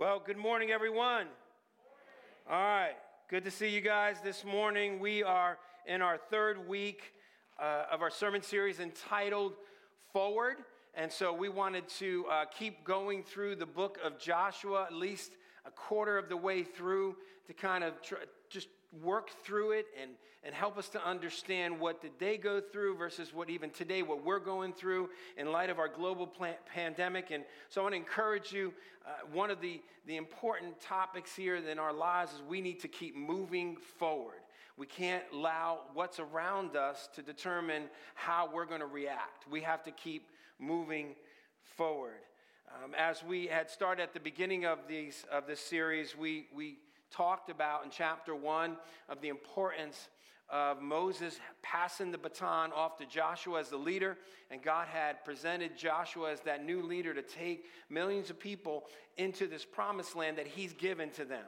Well, good morning, everyone. All right, good to see you guys this morning. We are in our third week uh, of our sermon series entitled Forward. And so we wanted to uh, keep going through the book of Joshua, at least a quarter of the way through, to kind of just work through it and, and help us to understand what did they go through versus what even today what we're going through in light of our global plan- pandemic. And so i want to encourage you uh, one of the, the important topics here in our lives is we need to keep moving forward. We can't allow what's around us to determine how we're going to react. We have to keep moving forward. Um, as we had started at the beginning of, these, of this series we, we talked about in chapter one of the importance of Moses passing the baton off to Joshua as the leader, and God had presented Joshua as that new leader to take millions of people into this promised land that he's given to them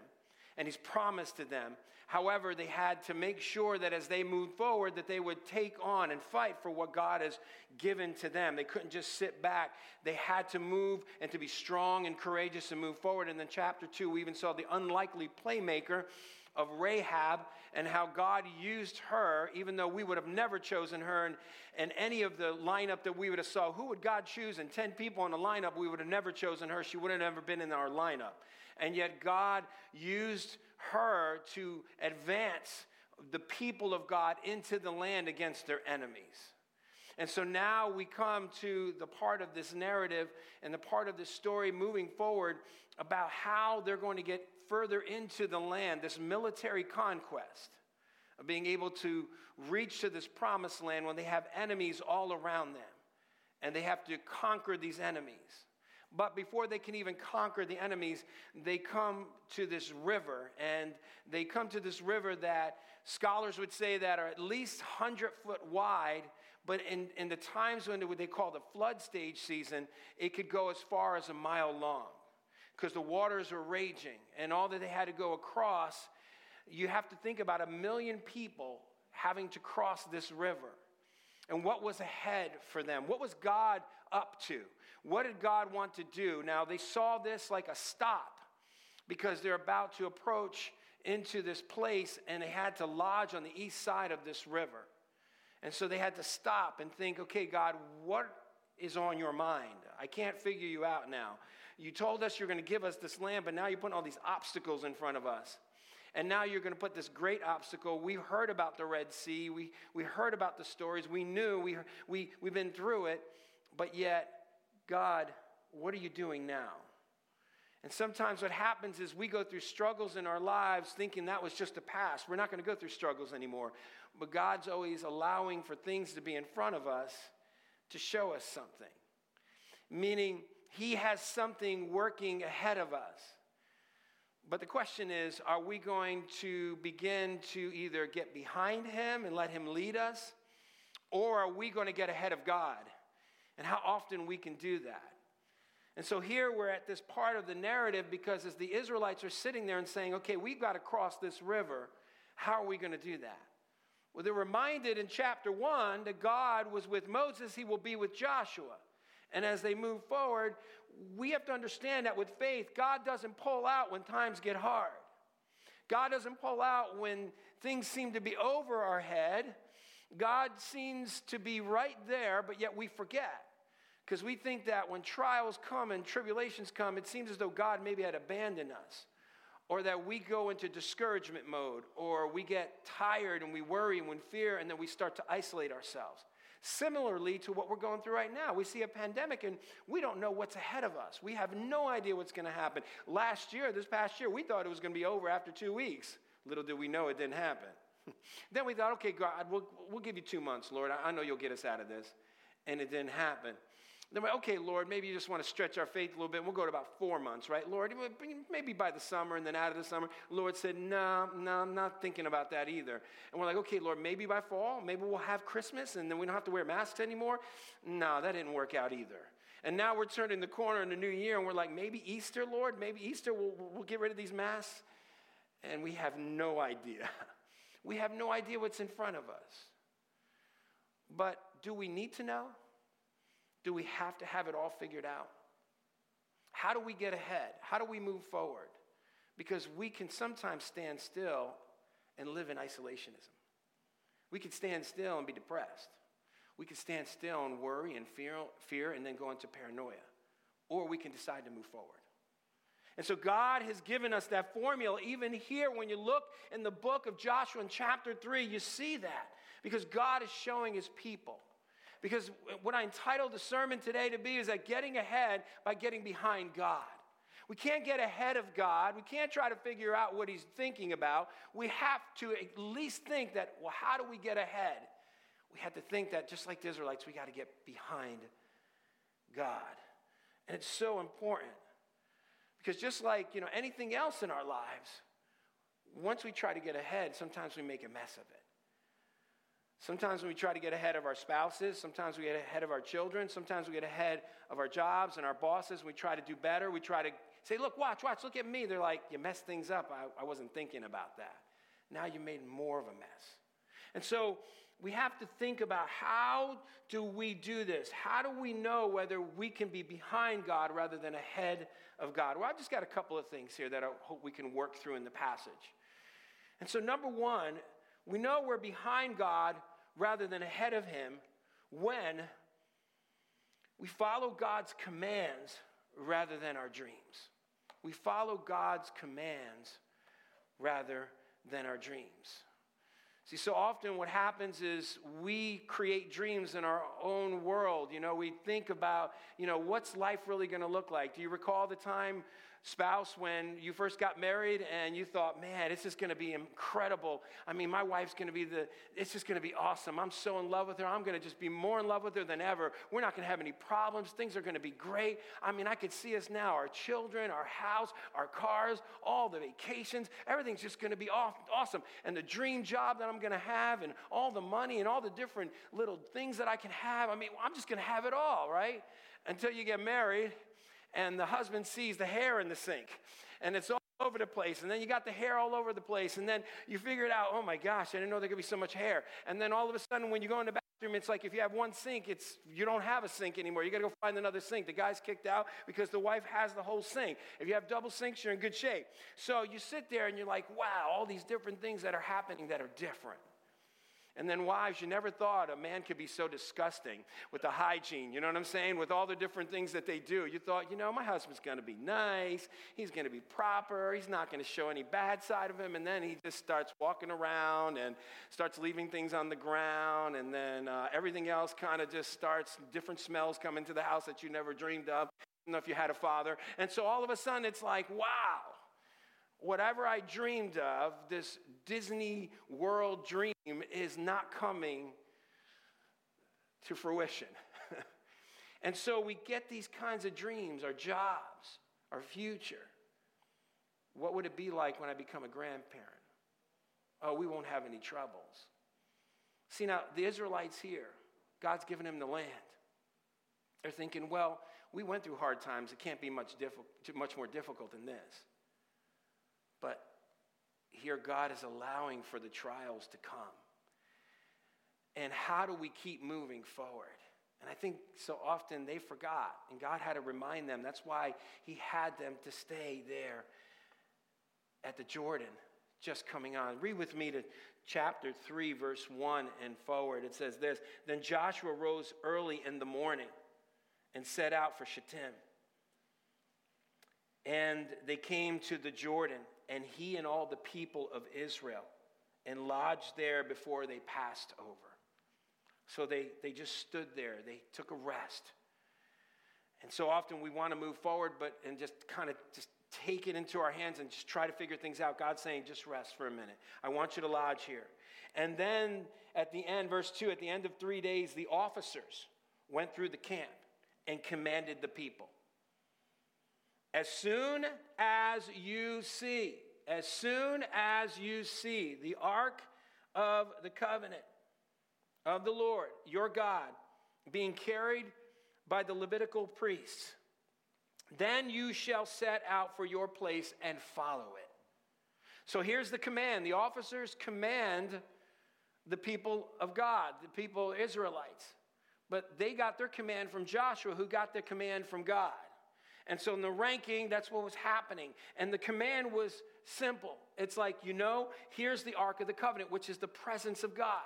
and he's promised to them. However, they had to make sure that as they moved forward that they would take on and fight for what God has given to them. They couldn't just sit back. They had to move and to be strong and courageous and move forward. And then chapter 2 we even saw the unlikely playmaker of Rahab and how God used her, even though we would have never chosen her in any of the lineup that we would have saw. Who would God choose? And 10 people in the lineup, we would have never chosen her. She would have never been in our lineup. And yet God used her to advance the people of God into the land against their enemies. And so now we come to the part of this narrative and the part of this story moving forward about how they're going to get further into the land, this military conquest of being able to reach to this promised land when they have enemies all around them and they have to conquer these enemies. But before they can even conquer the enemies, they come to this river. And they come to this river that scholars would say that are at least 100 foot wide. But in, in the times when they call the flood stage season, it could go as far as a mile long because the waters were raging. And all that they had to go across, you have to think about a million people having to cross this river. And what was ahead for them? What was God up to? What did God want to do? Now, they saw this like a stop because they're about to approach into this place and they had to lodge on the east side of this river. And so they had to stop and think, okay, God, what is on your mind? I can't figure you out now. You told us you're going to give us this land, but now you're putting all these obstacles in front of us. And now you're going to put this great obstacle. We heard about the Red Sea. We, we heard about the stories. We knew. We, we, we've been through it. But yet, God, what are you doing now? And sometimes what happens is we go through struggles in our lives thinking that was just a past. We're not going to go through struggles anymore. But God's always allowing for things to be in front of us to show us something. Meaning, He has something working ahead of us. But the question is are we going to begin to either get behind Him and let Him lead us, or are we going to get ahead of God? And how often we can do that. And so here we're at this part of the narrative because as the Israelites are sitting there and saying, okay, we've got to cross this river, how are we going to do that? Well, they're reminded in chapter one that God was with Moses, he will be with Joshua. And as they move forward, we have to understand that with faith, God doesn't pull out when times get hard. God doesn't pull out when things seem to be over our head. God seems to be right there, but yet we forget. Because we think that when trials come and tribulations come, it seems as though God maybe had abandoned us, or that we go into discouragement mode, or we get tired and we worry and we fear, and then we start to isolate ourselves. Similarly to what we're going through right now, we see a pandemic and we don't know what's ahead of us. We have no idea what's going to happen. Last year, this past year, we thought it was going to be over after two weeks. Little did we know it didn't happen. then we thought, okay, God, we'll, we'll give you two months, Lord. I, I know you'll get us out of this. And it didn't happen. Then we're, okay, Lord, maybe you just want to stretch our faith a little bit. We'll go to about four months, right? Lord, maybe by the summer and then out of the summer. Lord said, no, no, I'm not thinking about that either. And we're like, okay, Lord, maybe by fall, maybe we'll have Christmas and then we don't have to wear masks anymore. No, that didn't work out either. And now we're turning the corner in the new year and we're like, maybe Easter, Lord, maybe Easter, we'll, we'll get rid of these masks. And we have no idea. We have no idea what's in front of us. But do we need to know? Do we have to have it all figured out? How do we get ahead? How do we move forward? Because we can sometimes stand still and live in isolationism. We can stand still and be depressed. We can stand still and worry and fear, fear and then go into paranoia. Or we can decide to move forward. And so God has given us that formula. Even here, when you look in the book of Joshua in chapter 3, you see that because God is showing his people. Because what I entitled the sermon today to be is that getting ahead by getting behind God. We can't get ahead of God. We can't try to figure out what He's thinking about. We have to at least think that, well, how do we get ahead? We have to think that just like the Israelites, we got to get behind God. And it's so important. Because just like, you know, anything else in our lives, once we try to get ahead, sometimes we make a mess of it. Sometimes when we try to get ahead of our spouses, sometimes we get ahead of our children, sometimes we get ahead of our jobs and our bosses, we try to do better, we try to Say, look, watch, watch, look at me. They're like, you messed things up. I, I wasn't thinking about that. Now you made more of a mess. And so we have to think about how do we do this? How do we know whether we can be behind God rather than ahead of God? Well, I've just got a couple of things here that I hope we can work through in the passage. And so, number one, we know we're behind God rather than ahead of Him when we follow God's commands rather than our dreams. We follow God's commands rather than our dreams. See, so often what happens is we create dreams in our own world. You know, we think about, you know, what's life really going to look like? Do you recall the time spouse when you first got married and you thought, man, this is going to be incredible. I mean, my wife's going to be the, it's just going to be awesome. I'm so in love with her. I'm going to just be more in love with her than ever. We're not going to have any problems. Things are going to be great. I mean, I could see us now our children, our house, our cars, all the vacations. Everything's just going to be awesome. And the dream job that I'm going to have and all the money and all the different little things that I can have. I mean, I'm just going to have it all, right? Until you get married and the husband sees the hair in the sink and it's all over the place and then you got the hair all over the place and then you figure it out oh my gosh i didn't know there could be so much hair. And then all of a sudden when you go in the bathroom it's like if you have one sink it's you don't have a sink anymore. You got to go find another sink. The guy's kicked out because the wife has the whole sink. If you have double sinks you're in good shape. So you sit there and you're like wow all these different things that are happening that are different and then, wives, you never thought a man could be so disgusting with the hygiene, you know what I'm saying? With all the different things that they do. You thought, you know, my husband's gonna be nice, he's gonna be proper, he's not gonna show any bad side of him. And then he just starts walking around and starts leaving things on the ground. And then uh, everything else kind of just starts, different smells come into the house that you never dreamed of. I don't know if you had a father. And so all of a sudden, it's like, wow whatever I dreamed of, this Disney World dream, is not coming to fruition. and so we get these kinds of dreams our jobs, our future. What would it be like when I become a grandparent? Oh, we won't have any troubles. See, now, the Israelites here, God's given them the land. They're thinking, well, we went through hard times. It can't be much, diffi- much more difficult than this. Here, God is allowing for the trials to come. And how do we keep moving forward? And I think so often they forgot, and God had to remind them. That's why He had them to stay there at the Jordan, just coming on. Read with me to chapter 3, verse 1 and forward. It says this Then Joshua rose early in the morning and set out for Shittim. And they came to the Jordan and he and all the people of Israel and lodged there before they passed over. So they, they just stood there, they took a rest. And so often we want to move forward, but and just kind of just take it into our hands and just try to figure things out. God's saying, just rest for a minute. I want you to lodge here. And then at the end, verse 2, at the end of three days, the officers went through the camp and commanded the people. As soon as you see, as soon as you see the ark of the covenant of the Lord, your God, being carried by the Levitical priests, then you shall set out for your place and follow it. So here's the command the officers command the people of God, the people Israelites. But they got their command from Joshua, who got the command from God. And so in the ranking, that's what was happening. And the command was simple. It's like, you know, here's the Ark of the Covenant, which is the presence of God.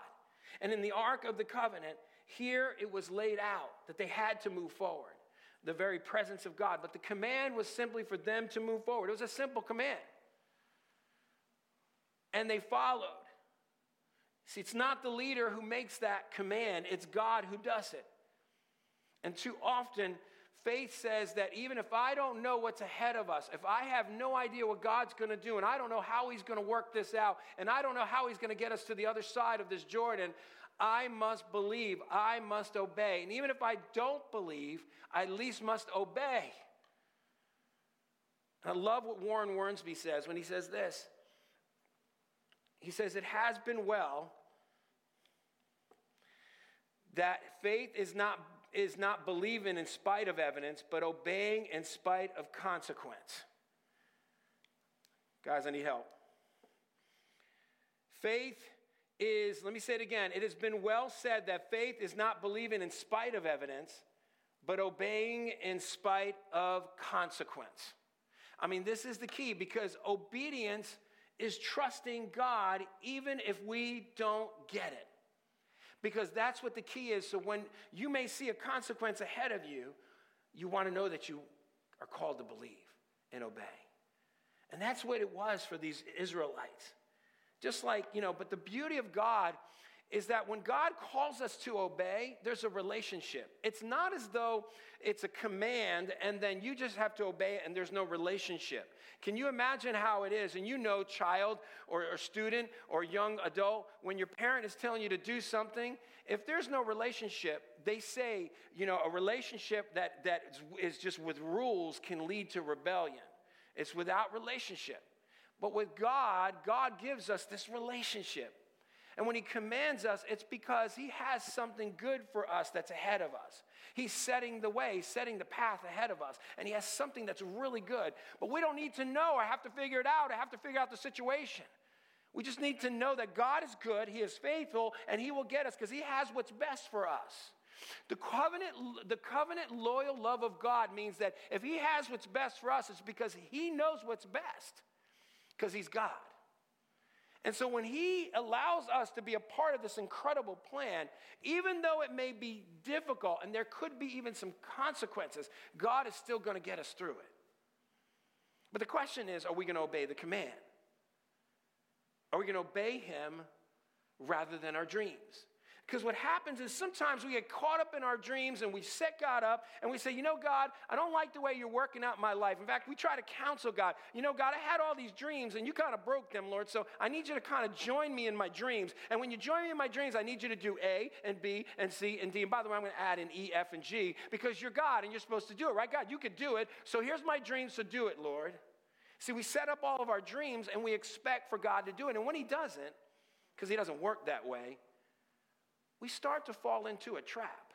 And in the Ark of the Covenant, here it was laid out that they had to move forward, the very presence of God. But the command was simply for them to move forward. It was a simple command. And they followed. See, it's not the leader who makes that command, it's God who does it. And too often, faith says that even if I don't know what's ahead of us, if I have no idea what God's going to do, and I don't know how He's going to work this out, and I don't know how He's going to get us to the other side of this Jordan, I must believe, I must obey. And even if I don't believe, I at least must obey. I love what Warren Wiersbe says when he says this. He says, It has been well that faith is not, is not believing in spite of evidence, but obeying in spite of consequence. Guys, I need help. Faith is, let me say it again, it has been well said that faith is not believing in spite of evidence, but obeying in spite of consequence. I mean, this is the key because obedience is trusting God even if we don't get it. Because that's what the key is. So when you may see a consequence ahead of you, you want to know that you are called to believe and obey. And that's what it was for these Israelites. Just like, you know, but the beauty of God is that when God calls us to obey, there's a relationship. It's not as though it's a command and then you just have to obey it and there's no relationship. Can you imagine how it is? And you know, child or, or student or young adult, when your parent is telling you to do something, if there's no relationship, they say, you know, a relationship that, that is just with rules can lead to rebellion. It's without relationship. But with God, God gives us this relationship. And when He commands us, it's because He has something good for us that's ahead of us. He's setting the way, setting the path ahead of us. And He has something that's really good. But we don't need to know I have to figure it out I have to figure out the situation. We just need to know that God is good, He is faithful, and He will get us because He has what's best for us. The covenant, the covenant loyal love of God means that if He has what's best for us, it's because He knows what's best because He's God. And so when He allows us to be a part of this incredible plan, even though it may be difficult and there could be even some consequences, God is still going to get us through it. But the question is are we going to obey the command? Are we going to obey Him rather than our dreams? Because what happens is sometimes we get caught up in our dreams and we set God up and we say, you know, God, I don't like the way you're working out my life. In fact, we try to counsel God. You know, God, I had all these dreams and you kind of broke them, Lord. So I need you to kind of join me in my dreams. And when you join me in my dreams, I need you to do A and B and C and D. And by the way, I'm going to add an E, F, and G because you're God and you're supposed to do it, right? God, you could do it. So here's my dreams, so do it, Lord. See, we set up all of our dreams and we expect for God to do it. And when He doesn't, because He doesn't work that way, we start to fall into a trap.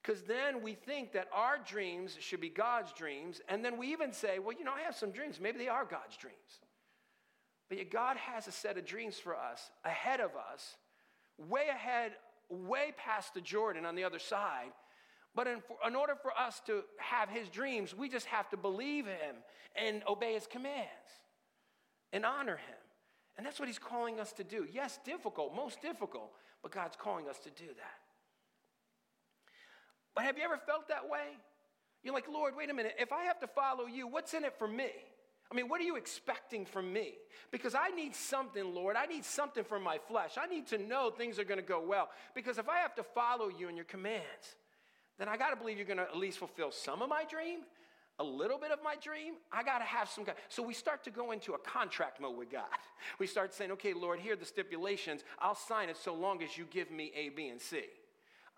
Because then we think that our dreams should be God's dreams, and then we even say, well, you know, I have some dreams. Maybe they are God's dreams. But yet, God has a set of dreams for us ahead of us, way ahead, way past the Jordan on the other side. But in, in order for us to have His dreams, we just have to believe Him and obey His commands and honor Him. And that's what He's calling us to do. Yes, difficult, most difficult, but God's calling us to do that. But have you ever felt that way? You're like, Lord, wait a minute. If I have to follow you, what's in it for me? I mean, what are you expecting from me? Because I need something, Lord. I need something from my flesh. I need to know things are going to go well. Because if I have to follow you and your commands, then I got to believe you're going to at least fulfill some of my dream a little bit of my dream, I got to have some. So we start to go into a contract mode with God. We start saying, okay, Lord, here are the stipulations. I'll sign it so long as you give me A, B, and C.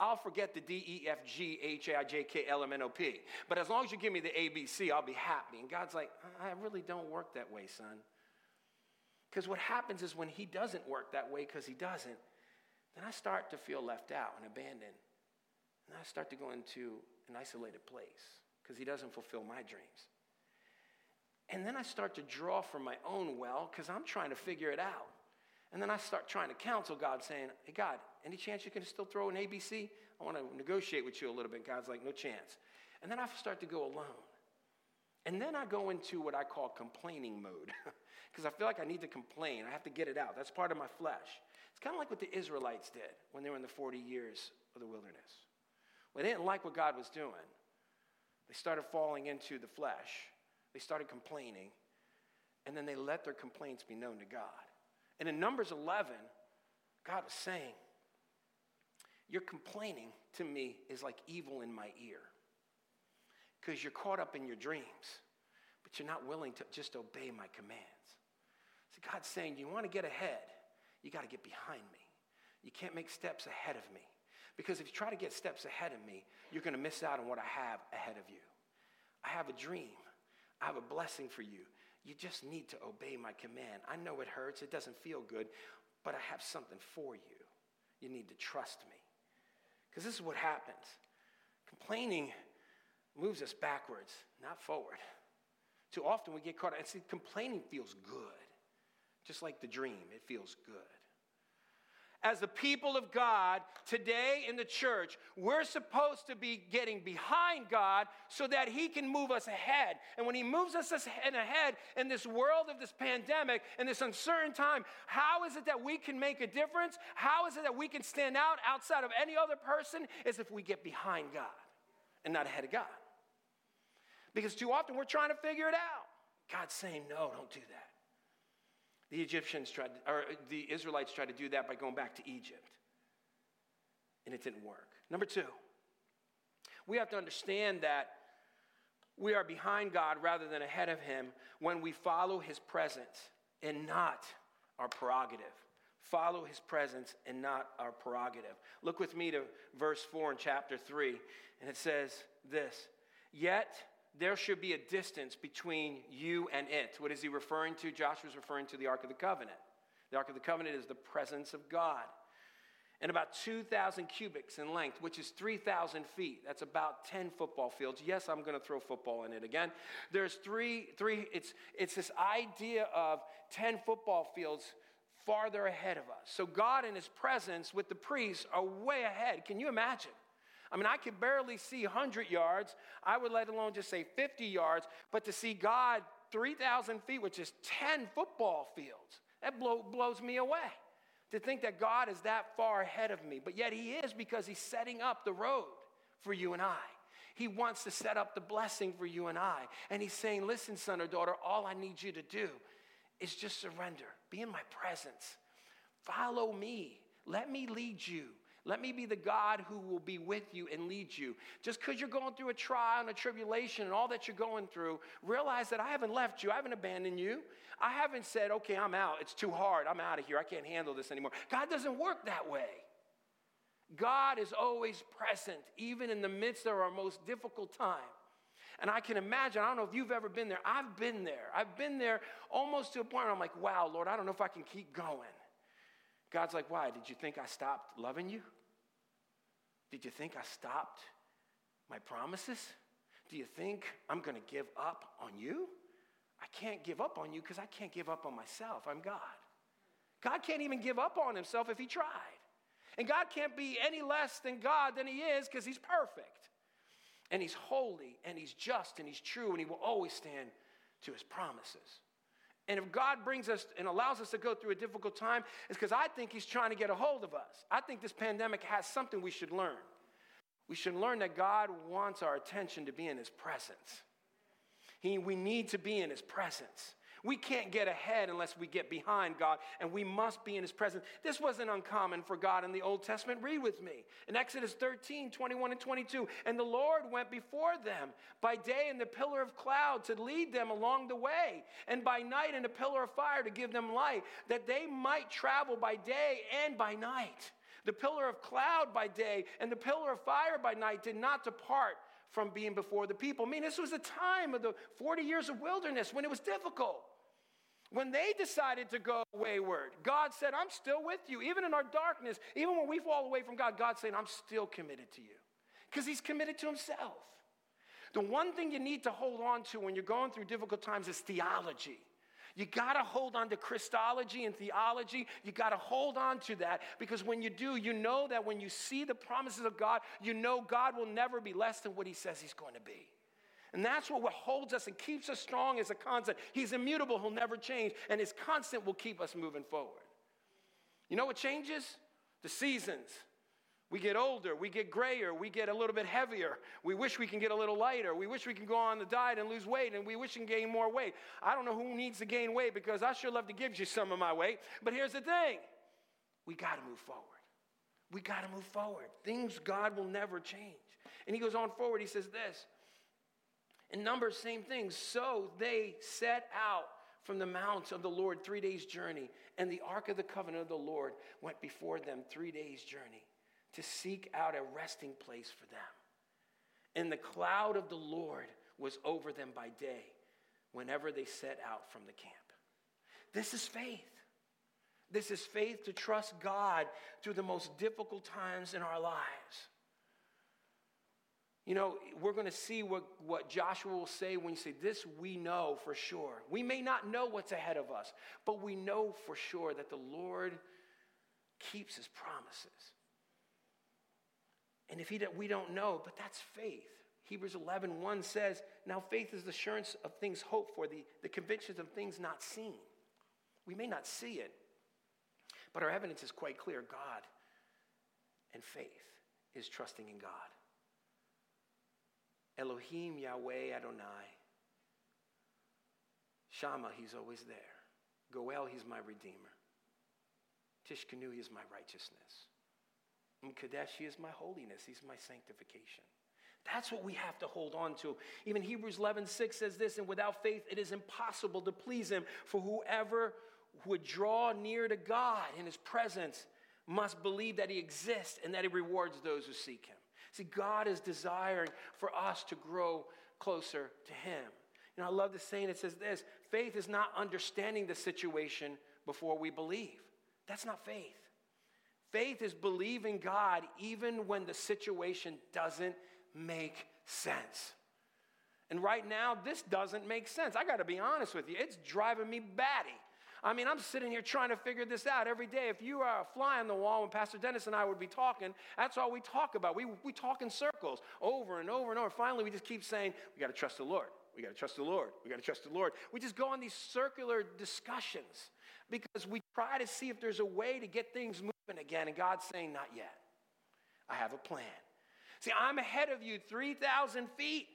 I'll forget the D, E, F, G, H, I, J, K, L, M, N, O, P. But as long as you give me the A, B, C, I'll be happy. And God's like, I really don't work that way, son. Because what happens is when He doesn't work that way because He doesn't, then I start to feel left out and abandoned. And I start to go into an isolated place because he doesn't fulfill my dreams. And then I start to draw from my own well because I'm trying to figure it out. And then I start trying to counsel God, saying, Hey, God, any chance you can still throw an ABC? I want to negotiate with you a little bit. God's like, No chance. And then I start to go alone. And then I go into what I call complaining mode because I feel like I need to complain. I have to get it out. That's part of my flesh. It's kind of like what the Israelites did when they were in the 40 years of the wilderness. When they didn't like what God was doing, they started falling into the flesh. They started complaining, and then they let their complaints be known to God. And in Numbers 11, God was saying, Your complaining to me is like evil in my ear because you're caught up in your dreams, but you're not willing to just obey my commands. So God's saying, You want to get ahead, you got to get behind me. You can't make steps ahead of me. Because if you try to get steps ahead of me, you're going to miss out on what I have ahead of you. I have a dream. I have a blessing for you. You just need to obey my command. I know it hurts, it doesn't feel good, but I have something for you. You need to trust me. Because this is what happens complaining moves us backwards, not forward. Too often we get caught, and see, complaining feels good, just like the dream, it feels good as the people of God today in the church, we're supposed to be getting behind God so that He can move us ahead. And when He moves us ahead in this world of this pandemic and this uncertain time, how is it that we can make a difference? How is it that we can stand out outside of any other person? Is if we get behind God and not ahead of God. Because too often we're trying to figure it out. God's saying, no, don't do that. The Egyptians tried, or the Israelites tried to do that by going back to Egypt. And it didn't work. Number two, we have to understand that we are behind God rather than ahead of Him when we follow His presence and not our prerogative. Follow His presence and not our prerogative. Look with me to verse 4 in chapter 3, and it says this Yet there should be a distance between you and it. What is he referring to? Joshua's referring to the Ark of the Covenant. The Ark of the Covenant is the presence of God. And about 2,000 cubits in length, which is 3,000 feet. That's about 10 football fields. Yes, I'm going to throw football in it again. There's three, three it's, it's this idea of 10 football fields farther ahead of us. So God and his presence with the priests are way ahead. Can you imagine? I mean, I could barely see 100 yards. I would let alone just say 50 yards. But to see God 3,000 feet, which is 10 football fields, that blow, blows me away. To think that God is that far ahead of me. But yet He is because He's setting up the road for you and I. He wants to set up the blessing for you and I. And He's saying, Listen, son or daughter, all I need you to do is just surrender, be in my presence, follow me, let me lead you. Let me be the God who will be with you and lead you. Just because you're going through a trial and a tribulation and all that you're going through, realize that I haven't left you. I haven't abandoned you. I haven't said, okay, I'm out. It's too hard. I'm out of here. I can't handle this anymore. God doesn't work that way. God is always present, even in the midst of our most difficult time. And I can imagine, I don't know if you've ever been there. I've been there. I've been there almost to a point where I'm like, wow, Lord, I don't know if I can keep going. God's like, why? Did you think I stopped loving you? Did you think I stopped my promises? Do you think I'm going to give up on you? I can't give up on you because I can't give up on myself. I'm God. God can't even give up on himself if he tried. And God can't be any less than God than he is because he's perfect. And he's holy and he's just and he's true and he will always stand to his promises. And if God brings us and allows us to go through a difficult time, it's because I think He's trying to get a hold of us. I think this pandemic has something we should learn. We should learn that God wants our attention to be in His presence. He, we need to be in His presence. We can't get ahead unless we get behind God, and we must be in His presence. This wasn't uncommon for God in the Old Testament. Read with me. In Exodus 13, 21 and 22. And the Lord went before them by day in the pillar of cloud to lead them along the way, and by night in a pillar of fire to give them light, that they might travel by day and by night. The pillar of cloud by day and the pillar of fire by night did not depart from being before the people. I mean, this was a time of the 40 years of wilderness when it was difficult. When they decided to go wayward, God said, I'm still with you. Even in our darkness, even when we fall away from God, God's saying, I'm still committed to you. Because He's committed to Himself. The one thing you need to hold on to when you're going through difficult times is theology. You got to hold on to Christology and theology. You got to hold on to that because when you do, you know that when you see the promises of God, you know God will never be less than what He says He's going to be. And that's what holds us and keeps us strong as a constant. He's immutable, he'll never change, and his constant will keep us moving forward. You know what changes? The seasons. We get older, we get grayer, we get a little bit heavier. We wish we can get a little lighter. We wish we can go on the diet and lose weight, and we wish we can gain more weight. I don't know who needs to gain weight because I sure love to give you some of my weight. But here's the thing we got to move forward. We got to move forward. Things God will never change. And he goes on forward, he says this. In Numbers, same thing. So they set out from the mount of the Lord three days' journey, and the ark of the covenant of the Lord went before them three days' journey to seek out a resting place for them. And the cloud of the Lord was over them by day whenever they set out from the camp. This is faith. This is faith to trust God through the most difficult times in our lives. You know, we're going to see what, what Joshua will say when you say, This we know for sure. We may not know what's ahead of us, but we know for sure that the Lord keeps his promises. And if he, we don't know, but that's faith. Hebrews 11, 1 says, Now faith is the assurance of things hoped for, the, the convictions of things not seen. We may not see it, but our evidence is quite clear God and faith is trusting in God. Elohim, Yahweh, Adonai. Shammah, he's always there. Goel, he's my redeemer. Tsidkenu, he is my righteousness. And Kadesh, he is my holiness. He's my sanctification. That's what we have to hold on to. Even Hebrews 11, 6 says this, and without faith it is impossible to please him, for whoever would draw near to God in his presence must believe that he exists and that he rewards those who seek him. See, God is desiring for us to grow closer to him. You know, I love the saying that says this faith is not understanding the situation before we believe. That's not faith. Faith is believing God even when the situation doesn't make sense. And right now, this doesn't make sense. I got to be honest with you. It's driving me batty. I mean, I'm sitting here trying to figure this out every day. If you are a fly on the wall when Pastor Dennis and I would be talking, that's all we talk about. We, we talk in circles over and over and over. Finally, we just keep saying, we got to trust the Lord. We got to trust the Lord. We got to trust the Lord. We just go on these circular discussions because we try to see if there's a way to get things moving again. And God's saying, Not yet. I have a plan. See, I'm ahead of you 3,000 feet.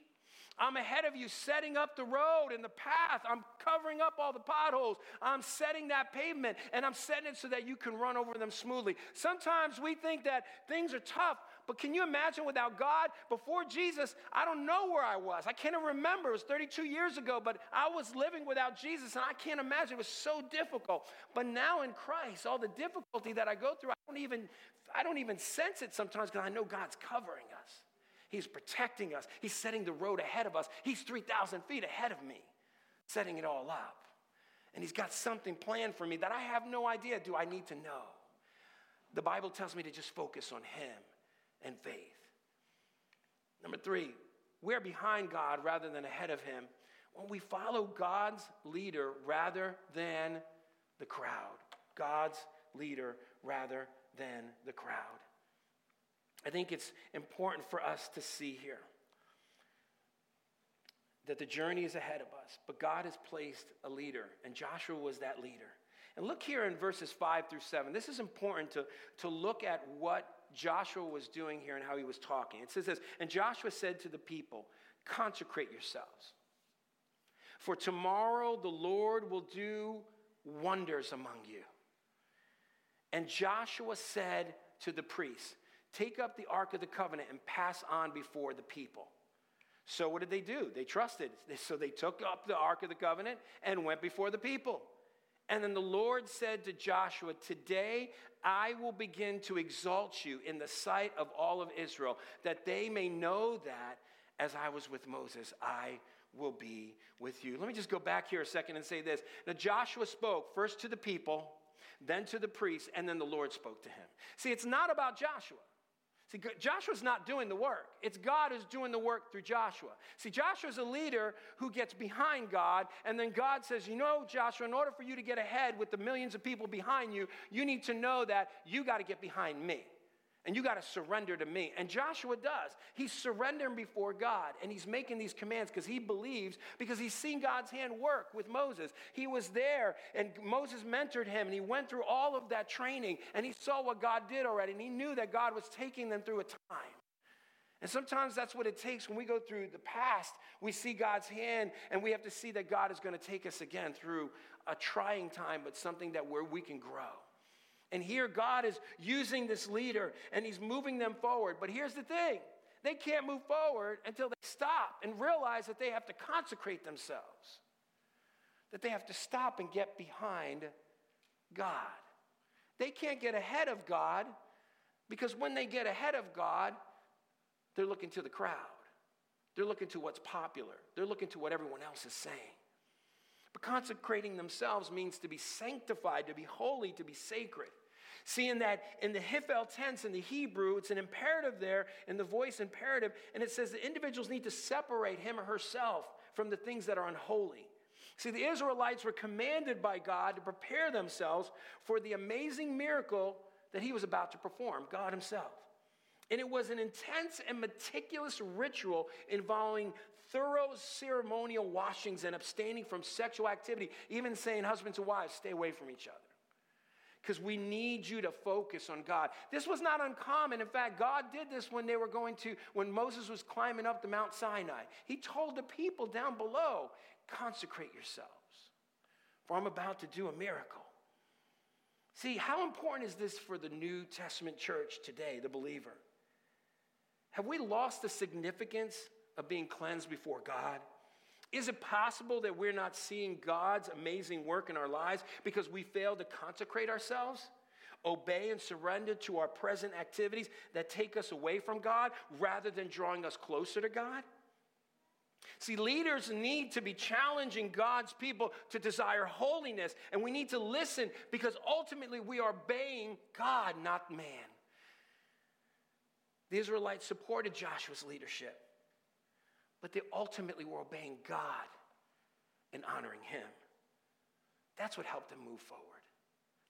I'm ahead of you setting up the road and the path. I'm covering up all the potholes. I'm setting that pavement and I'm setting it so that you can run over them smoothly. Sometimes we think that things are tough, but can you imagine without God? Before Jesus, I don't know where I was. I can't even remember. It was 32 years ago, but I was living without Jesus and I can't imagine. It was so difficult. But now in Christ, all the difficulty that I go through, I don't even, I don't even sense it sometimes because I know God's covering. He's protecting us. He's setting the road ahead of us. He's 3,000 feet ahead of me, setting it all up. And He's got something planned for me that I have no idea. Do I need to know? The Bible tells me to just focus on Him and faith. Number three, we're behind God rather than ahead of Him when we follow God's leader rather than the crowd. God's leader rather than the crowd. I think it's important for us to see here that the journey is ahead of us, but God has placed a leader, and Joshua was that leader. And look here in verses 5 through 7. This is important to, to look at what Joshua was doing here and how he was talking. It says this And Joshua said to the people, Consecrate yourselves, for tomorrow the Lord will do wonders among you. And Joshua said to the priests, Take up the Ark of the Covenant and pass on before the people. So, what did they do? They trusted. So, they took up the Ark of the Covenant and went before the people. And then the Lord said to Joshua, Today I will begin to exalt you in the sight of all of Israel, that they may know that as I was with Moses, I will be with you. Let me just go back here a second and say this. Now, Joshua spoke first to the people, then to the priests, and then the Lord spoke to him. See, it's not about Joshua. See, Joshua's not doing the work. It's God who's doing the work through Joshua. See, Joshua's a leader who gets behind God, and then God says, You know, Joshua, in order for you to get ahead with the millions of people behind you, you need to know that you got to get behind me. And you got to surrender to me. And Joshua does. He's surrendering before God and he's making these commands because he believes, because he's seen God's hand work with Moses. He was there and Moses mentored him and he went through all of that training and he saw what God did already and he knew that God was taking them through a time. And sometimes that's what it takes when we go through the past. We see God's hand and we have to see that God is going to take us again through a trying time, but something that where we can grow. And here God is using this leader and he's moving them forward. But here's the thing they can't move forward until they stop and realize that they have to consecrate themselves, that they have to stop and get behind God. They can't get ahead of God because when they get ahead of God, they're looking to the crowd. They're looking to what's popular. They're looking to what everyone else is saying. But consecrating themselves means to be sanctified, to be holy, to be sacred. Seeing that in the Hiphil tense in the Hebrew, it's an imperative there in the voice imperative, and it says that individuals need to separate him or herself from the things that are unholy. See, the Israelites were commanded by God to prepare themselves for the amazing miracle that he was about to perform, God himself. And it was an intense and meticulous ritual involving thorough ceremonial washings and abstaining from sexual activity, even saying, husbands and wives, stay away from each other. Because we need you to focus on God. This was not uncommon. In fact, God did this when they were going to, when Moses was climbing up the Mount Sinai. He told the people down below, consecrate yourselves, for I'm about to do a miracle. See, how important is this for the New Testament church today, the believer? Have we lost the significance of being cleansed before God? Is it possible that we're not seeing God's amazing work in our lives because we fail to consecrate ourselves? Obey and surrender to our present activities that take us away from God rather than drawing us closer to God? See, leaders need to be challenging God's people to desire holiness, and we need to listen because ultimately we are obeying God, not man. The Israelites supported Joshua's leadership but they ultimately were obeying God and honoring Him. That's what helped them move forward.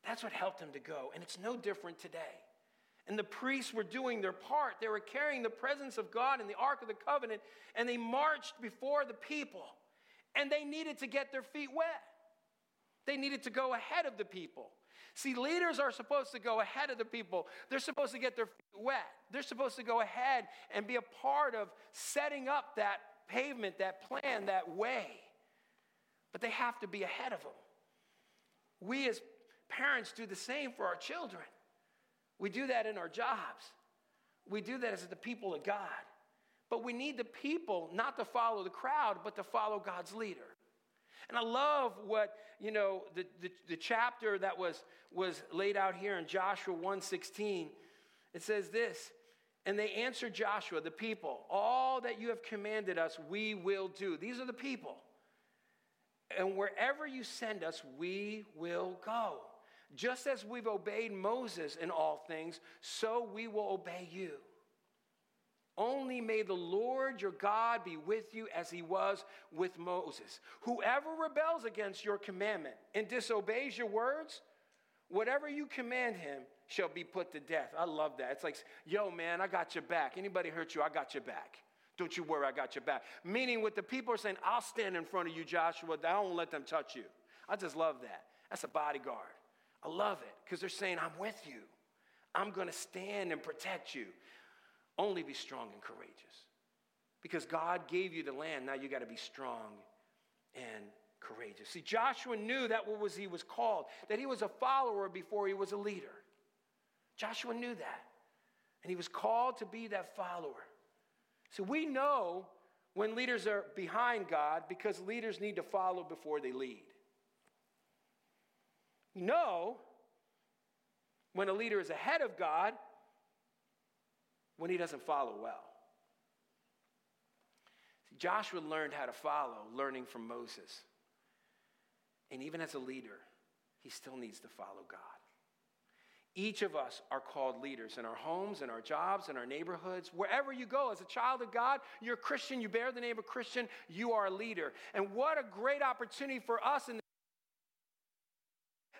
That's what helped them to go. And it's no different today. And the priests were doing their part. They were carrying the presence of God in the Ark of the Covenant, and they marched before the people. And they needed to get their feet wet. They needed to go ahead of the people. See, leaders are supposed to go ahead of the people. They're supposed to get their feet wet. They're supposed to go ahead and be a part of setting up that pavement, that plan, that way. But they have to be ahead of them. We as parents do the same for our children. We do that in our jobs. We do that as the people of God. But we need the people not to follow the crowd, but to follow God's leader. And I love what, you know, the, the, the, chapter that was, was laid out here in Joshua 1.16. It says this, and they answered Joshua, the people, all that you have commanded us, we will do. These are the people. And wherever you send us, we will go. Just as we've obeyed Moses in all things, so we will obey you. Only may the Lord your God be with you as he was with Moses. Whoever rebels against your commandment and disobeys your words, whatever you command him shall be put to death. I love that. It's like, yo, man, I got your back. Anybody hurt you, I got your back. Don't you worry, I got your back. Meaning, what the people are saying, I'll stand in front of you, Joshua. I won't let them touch you. I just love that. That's a bodyguard. I love it because they're saying, I'm with you. I'm going to stand and protect you. Only be strong and courageous. Because God gave you the land, now you got to be strong and courageous. See, Joshua knew that what was he was called, that he was a follower before he was a leader. Joshua knew that. And he was called to be that follower. So we know when leaders are behind God because leaders need to follow before they lead. You know when a leader is ahead of God when he doesn't follow well. See, Joshua learned how to follow, learning from Moses. And even as a leader, he still needs to follow God. Each of us are called leaders in our homes, in our jobs, in our neighborhoods, wherever you go. As a child of God, you're a Christian, you bear the name of Christian, you are a leader. And what a great opportunity for us in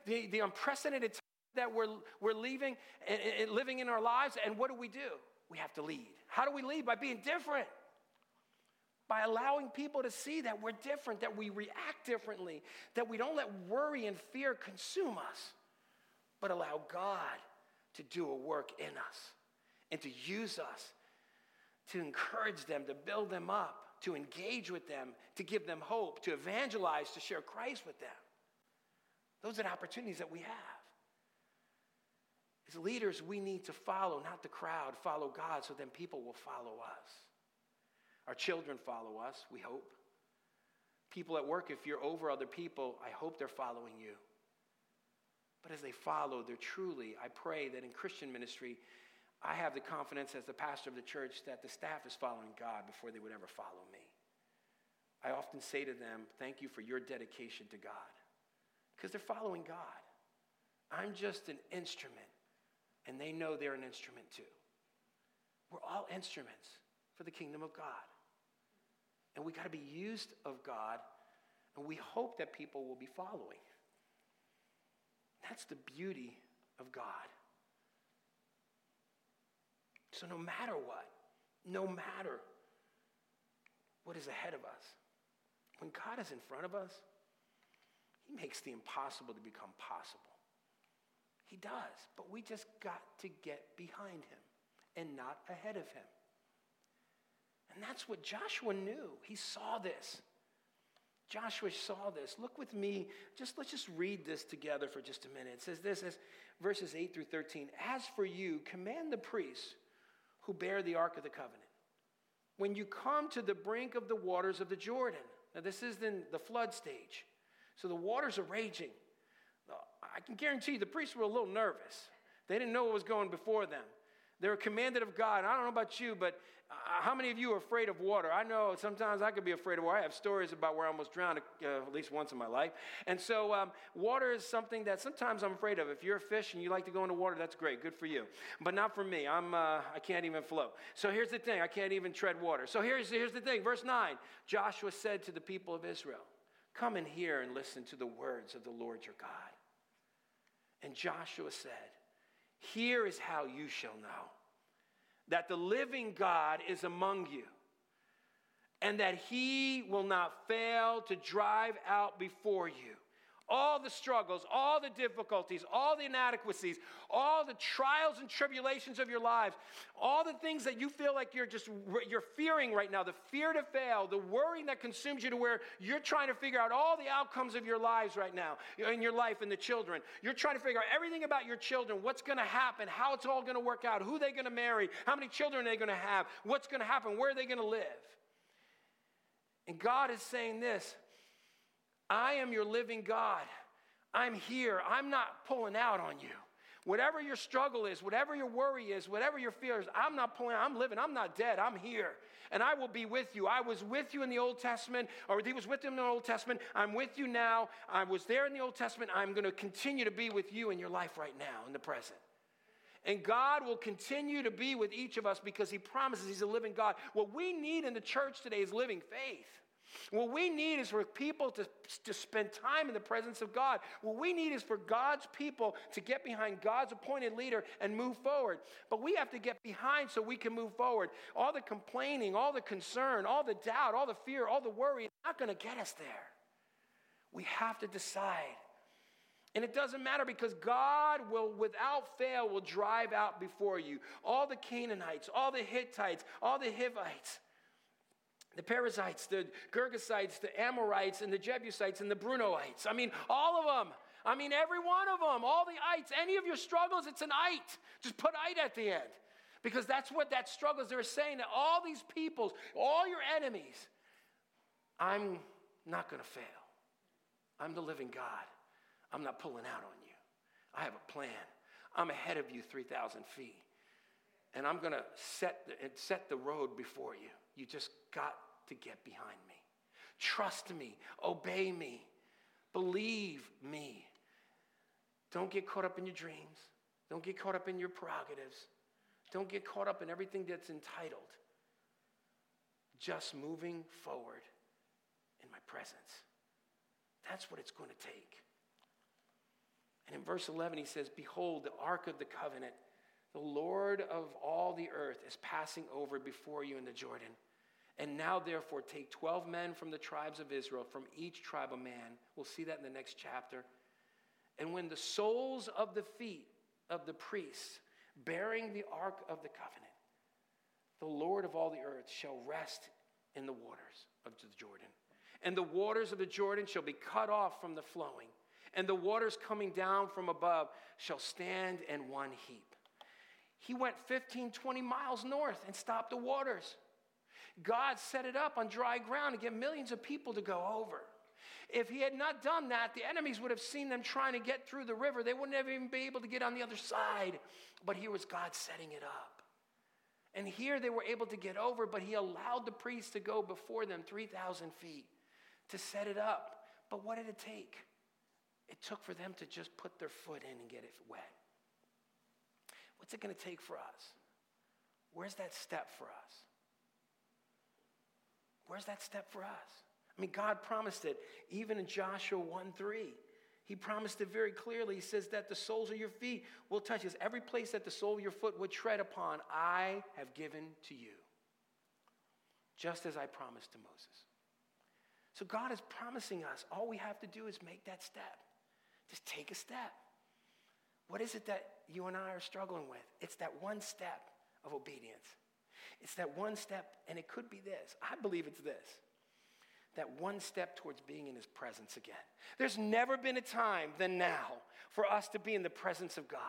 the, the unprecedented time that we're, we're leaving and, and living in our lives. And what do we do? We have to lead. How do we lead? By being different. By allowing people to see that we're different, that we react differently, that we don't let worry and fear consume us, but allow God to do a work in us and to use us to encourage them, to build them up, to engage with them, to give them hope, to evangelize, to share Christ with them. Those are the opportunities that we have. As leaders, we need to follow, not the crowd, follow God, so then people will follow us. Our children follow us, we hope. People at work, if you're over other people, I hope they're following you. But as they follow, they're truly, I pray that in Christian ministry, I have the confidence as the pastor of the church that the staff is following God before they would ever follow me. I often say to them, Thank you for your dedication to God, because they're following God. I'm just an instrument and they know they're an instrument too. We're all instruments for the kingdom of God. And we got to be used of God, and we hope that people will be following. That's the beauty of God. So, no matter what, no matter what is ahead of us, when God is in front of us, He makes the impossible to become possible. He does, but we just got to get behind him and not ahead of him. And that's what Joshua knew. He saw this. Joshua saw this. Look with me. Just let's just read this together for just a minute. It says this as verses 8 through 13. As for you, command the priests who bear the ark of the covenant. When you come to the brink of the waters of the Jordan. Now this is in the flood stage. So the waters are raging. I can guarantee you the priests were a little nervous. They didn't know what was going before them. They were commanded of God. I don't know about you, but uh, how many of you are afraid of water? I know sometimes I could be afraid of water. I have stories about where I almost drowned uh, at least once in my life. And so, um, water is something that sometimes I'm afraid of. If you're a fish and you like to go into water, that's great, good for you. But not for me. I'm, uh, I can't even float. So here's the thing: I can't even tread water. So here's here's the thing. Verse nine: Joshua said to the people of Israel, "Come and hear and listen to the words of the Lord your God." And Joshua said, Here is how you shall know that the living God is among you, and that he will not fail to drive out before you all the struggles, all the difficulties, all the inadequacies, all the trials and tribulations of your lives, all the things that you feel like you're just you're fearing right now, the fear to fail, the worrying that consumes you to where you're trying to figure out all the outcomes of your lives right now, in your life and the children. You're trying to figure out everything about your children, what's going to happen, how it's all going to work out, who they're going to marry, how many children they're going to have, what's going to happen, where are they going to live. And God is saying this I am your living God. I'm here. I'm not pulling out on you. Whatever your struggle is, whatever your worry is, whatever your fear is, I'm not pulling out. I'm living. I'm not dead. I'm here. And I will be with you. I was with you in the Old Testament, or he was with them in the Old Testament. I'm with you now. I was there in the Old Testament. I'm going to continue to be with you in your life right now, in the present. And God will continue to be with each of us because He promises He's a living God. What we need in the church today is living faith. What we need is for people to, to spend time in the presence of God. What we need is for God's people to get behind God's appointed leader and move forward. But we have to get behind so we can move forward. All the complaining, all the concern, all the doubt, all the fear, all the worry, it's not going to get us there. We have to decide. And it doesn't matter because God will, without fail, will drive out before you all the Canaanites, all the Hittites, all the Hivites the Perizzites, the Girgashites, the Amorites, and the Jebusites, and the Brunoites. I mean, all of them. I mean, every one of them, all the ites. Any of your struggles, it's an ite. Just put ite at the end. Because that's what that struggle is. They're saying that all these peoples, all your enemies, I'm not going to fail. I'm the living God. I'm not pulling out on you. I have a plan. I'm ahead of you 3,000 feet. And I'm going to set the, set the road before you. You just got to get behind me. Trust me, obey me, believe me. Don't get caught up in your dreams. Don't get caught up in your prerogatives. Don't get caught up in everything that's entitled. Just moving forward in my presence. That's what it's going to take. And in verse 11, he says, Behold, the ark of the covenant, the Lord of all the earth is passing over before you in the Jordan. And now, therefore, take 12 men from the tribes of Israel, from each tribe a man. We'll see that in the next chapter. And when the soles of the feet of the priests bearing the ark of the covenant, the Lord of all the earth shall rest in the waters of the Jordan. And the waters of the Jordan shall be cut off from the flowing, and the waters coming down from above shall stand in one heap. He went 15, 20 miles north and stopped the waters. God set it up on dry ground to get millions of people to go over. If he had not done that, the enemies would have seen them trying to get through the river. They wouldn't have even be able to get on the other side. But here was God setting it up. And here they were able to get over, but he allowed the priests to go before them 3,000 feet to set it up. But what did it take? It took for them to just put their foot in and get it wet. What's it going to take for us? Where's that step for us? Where's that step for us? I mean, God promised it even in Joshua 1 3. He promised it very clearly. He says that the soles of your feet will touch this. Every place that the sole of your foot would tread upon, I have given to you, just as I promised to Moses. So God is promising us. All we have to do is make that step. Just take a step. What is it that you and I are struggling with? It's that one step of obedience. It's that one step, and it could be this. I believe it's this that one step towards being in his presence again. There's never been a time than now for us to be in the presence of God.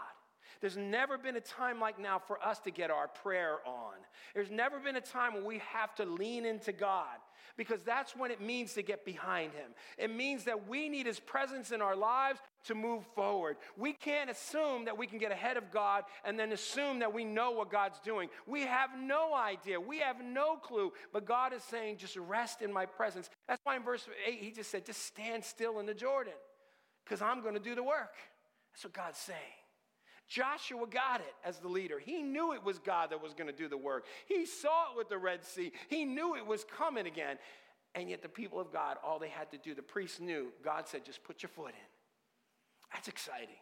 There's never been a time like now for us to get our prayer on. There's never been a time when we have to lean into God because that's when it means to get behind Him. It means that we need His presence in our lives to move forward. We can't assume that we can get ahead of God and then assume that we know what God's doing. We have no idea. We have no clue. But God is saying, just rest in my presence. That's why in verse 8, He just said, just stand still in the Jordan because I'm going to do the work. That's what God's saying. Joshua got it as the leader. He knew it was God that was going to do the work. He saw it with the Red Sea. He knew it was coming again. And yet, the people of God, all they had to do, the priests knew, God said, just put your foot in. That's exciting.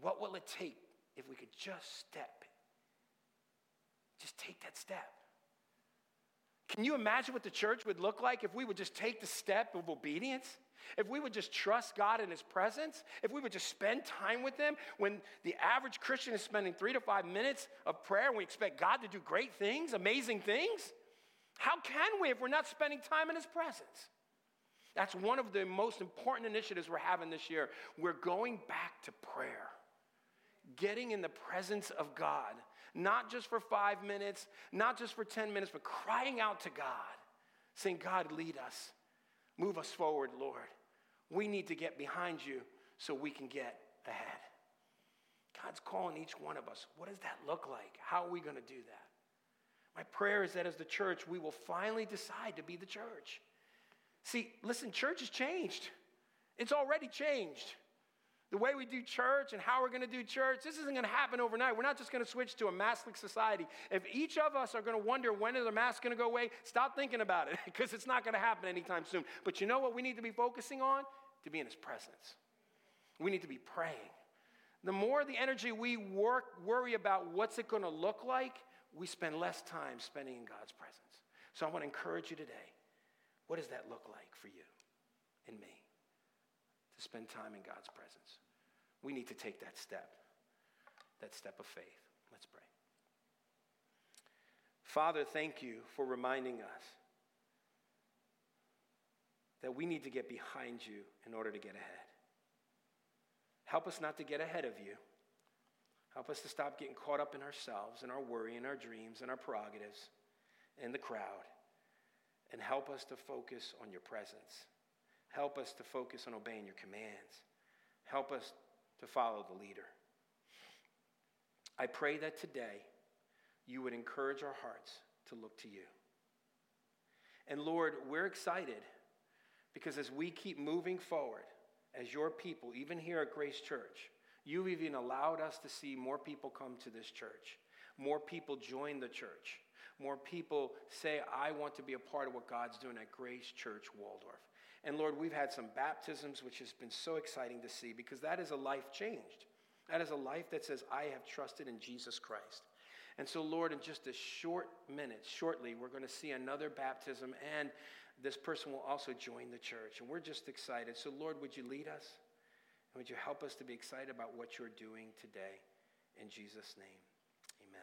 What will it take if we could just step? Just take that step. Can you imagine what the church would look like if we would just take the step of obedience? If we would just trust God in His presence, if we would just spend time with Him, when the average Christian is spending three to five minutes of prayer and we expect God to do great things, amazing things, how can we if we're not spending time in His presence? That's one of the most important initiatives we're having this year. We're going back to prayer, getting in the presence of God, not just for five minutes, not just for 10 minutes, but crying out to God, saying, God, lead us. Move us forward, Lord. We need to get behind you so we can get ahead. God's calling each one of us. What does that look like? How are we going to do that? My prayer is that as the church, we will finally decide to be the church. See, listen, church has changed. It's already changed the way we do church and how we're going to do church, this isn't going to happen overnight. We're not just going to switch to a maskless society. If each of us are going to wonder when is the mask going to go away, stop thinking about it because it's not going to happen anytime soon. But you know what we need to be focusing on? To be in His presence. We need to be praying. The more the energy we work, worry about what's it going to look like, we spend less time spending in God's presence. So I want to encourage you today. What does that look like for you and me? To spend time in God's presence. We need to take that step, that step of faith. Let's pray. Father, thank you for reminding us that we need to get behind you in order to get ahead. Help us not to get ahead of you. Help us to stop getting caught up in ourselves and our worry and our dreams and our prerogatives and the crowd. And help us to focus on your presence. Help us to focus on obeying your commands. Help us to follow the leader. I pray that today you would encourage our hearts to look to you. And Lord, we're excited because as we keep moving forward as your people, even here at Grace Church, you've even allowed us to see more people come to this church, more people join the church, more people say, I want to be a part of what God's doing at Grace Church Waldorf. And Lord, we've had some baptisms, which has been so exciting to see because that is a life changed. That is a life that says, I have trusted in Jesus Christ. And so, Lord, in just a short minute, shortly, we're going to see another baptism, and this person will also join the church. And we're just excited. So, Lord, would you lead us? And would you help us to be excited about what you're doing today? In Jesus' name.